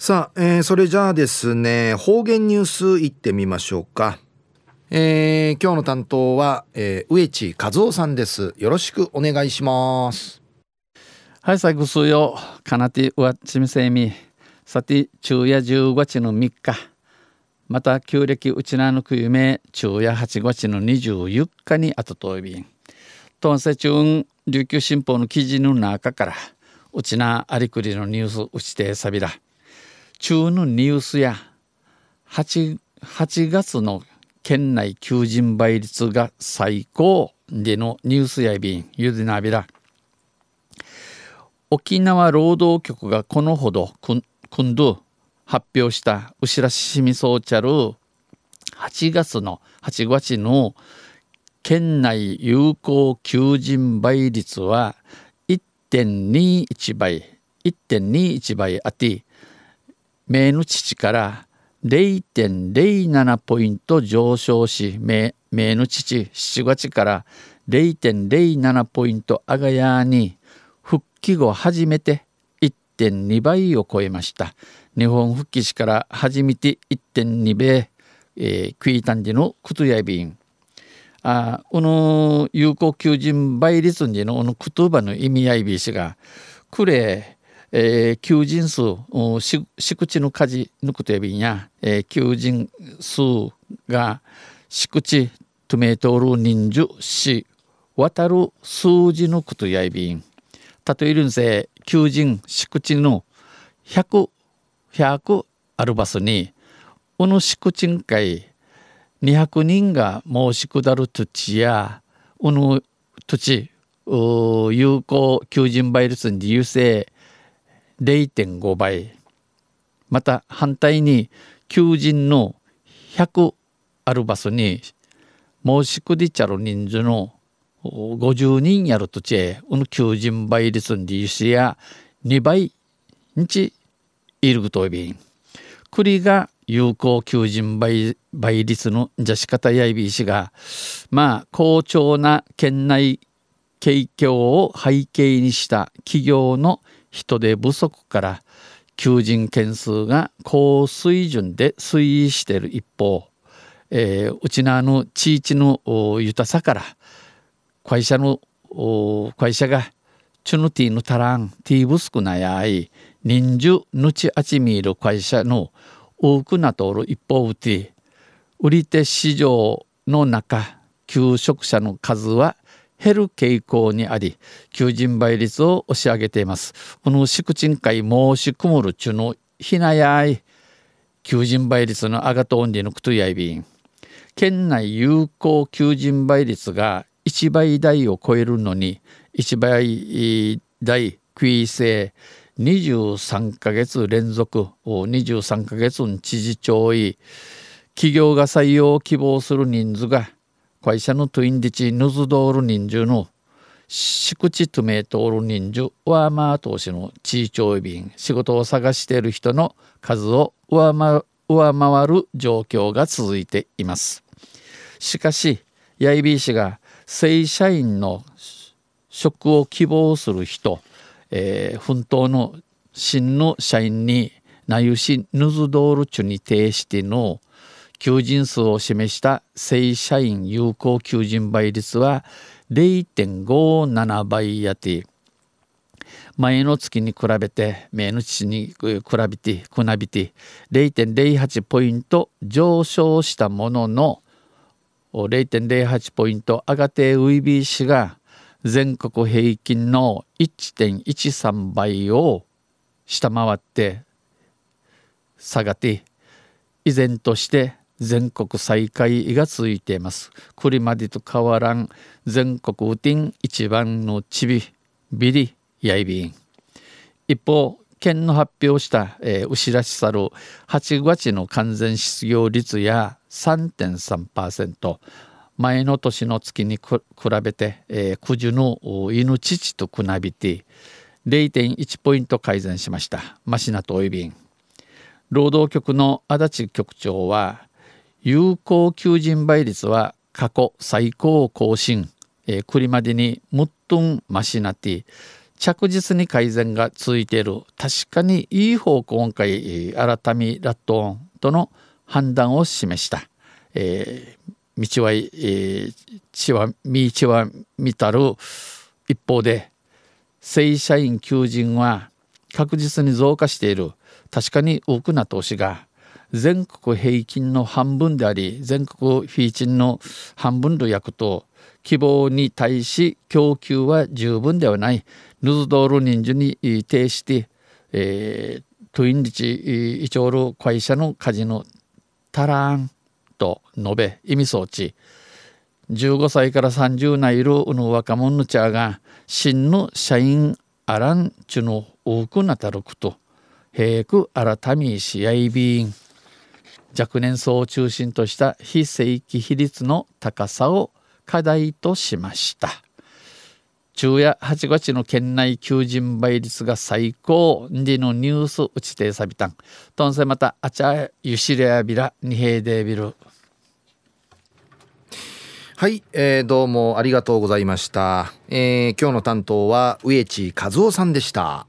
さあ、えー、それじゃあですね方言ニュースいってみましょうか。えー、今日の担当は、えー、植地和夫さんです。よろしくお願いします。はい最後数よかなてうわちみせみ。さて昼夜15日の3日。また旧暦うちなのくゆめ昼夜8月の24日にあとといびんとんせ中琉球新報の記事の中からうちなありくりのニュースうちてさびら中のニュースや 8, 8月の県内求人倍率が最高でのニュースやびんゆでなびら。沖縄労働局がこのほど今度発表したうししみそうちゃる8月の8月の県内有効求人倍率は1.21倍1.21倍あって名の父から0.07ポイント上昇し名の父7月から0.07ポイント上がやに復帰後初めて1.2倍を超えました。日本復帰しから初めて1.2倍、えー、クイタンジのクトヤビンあこの有効求人倍率にのこの言葉の意味合いびしがくれえー、求人数敷地の数抜くてびんや、えー、求人数が敷地トメトル人数し渡る数字のことやびん。例えるんせ求人敷地の100 100あるバスにこの敷地ん会200人が申し下る土地やこの土地有効求人倍率に優勢0.5倍。また反対に求人の100ある場所に申しくりちゃる人数の50人やるとちへこの求人倍率に利子や2倍日いるとびん。栗が有効求人倍倍率のじゃし方やいびしがまあ好調な県内景況を背景にした企業の人手不足から求人件数が高水準で推移している一方、えー、うちなの地域の豊さから会社の会社がチュヌティのタランティーブスクなやい人数ぬちあちみる会社の多くなとる一方うて売り手市場の中求職者の数は減る傾向にあり求人倍率を押し上げています。この宿賃会申し込むるちゅのひなやい求人倍率の上がとんでのくとやいびん。県内有効求人倍率が1倍台を超えるのに1倍台食い制23ヶ月連続23ヶ月の知事長位企業が採用を希望する人数が会社のトゥインディチヌズドール人数の敷地トメトール人数はまあ投資の地位長便仕事を探している人の数を上回る状況が続いています。しかしヤイビー氏が正社員の職を希望する人、えー、奮闘の真の社員になゆしヌズドールチュに呈しての求人数を示した正社員有効求人倍率は0.57倍やて。前の月に比べて前の月に比べてくなびて0.08ポイント上昇したものの0.08ポイント上がってウイビー氏が全国平均の1.13倍を下回って下がって依然として全国最下位が続いています。これまでと変わらん全国ウティン一番のちびビリヤイビン。一方、県の発表した、えー、牛らしさる8月の完全失業率や3.3%前の年の月に比べて、えー、九十の犬父とくなびて0.1ポイント改善しました。マシナとおいびん。労働局の足立局長は有効求人倍率は過去最高を更新、えー、くりまでにもっとんましなって着実に改善が続いている。確かにいい方向今回改めラットオンとの判断を示した、えー、道は、えー、血は道は見たる。一方で正社員求人は確実に増加している。確かに多くな投資が全国平均の半分であり全国フィーチンの半分の役と希望に対し供給は十分ではないヌズドール人数に呈して、えー、トゥインリチイチョール会社のカジノタランと述べ意味装置15歳から30代いるの若者の茶が真の社員あらんちゅの多くなたること平く改めし合いびん若年層を中心とした非正規比率の高さを課題としました。昼夜8月の県内求人倍率が最高。でのニュース打ちてさびたんとんせまたあちゃゆしれやびらにへいでびるはい、えー、どうもありがとうございました、えー、今日の担当は植地和夫さんでした。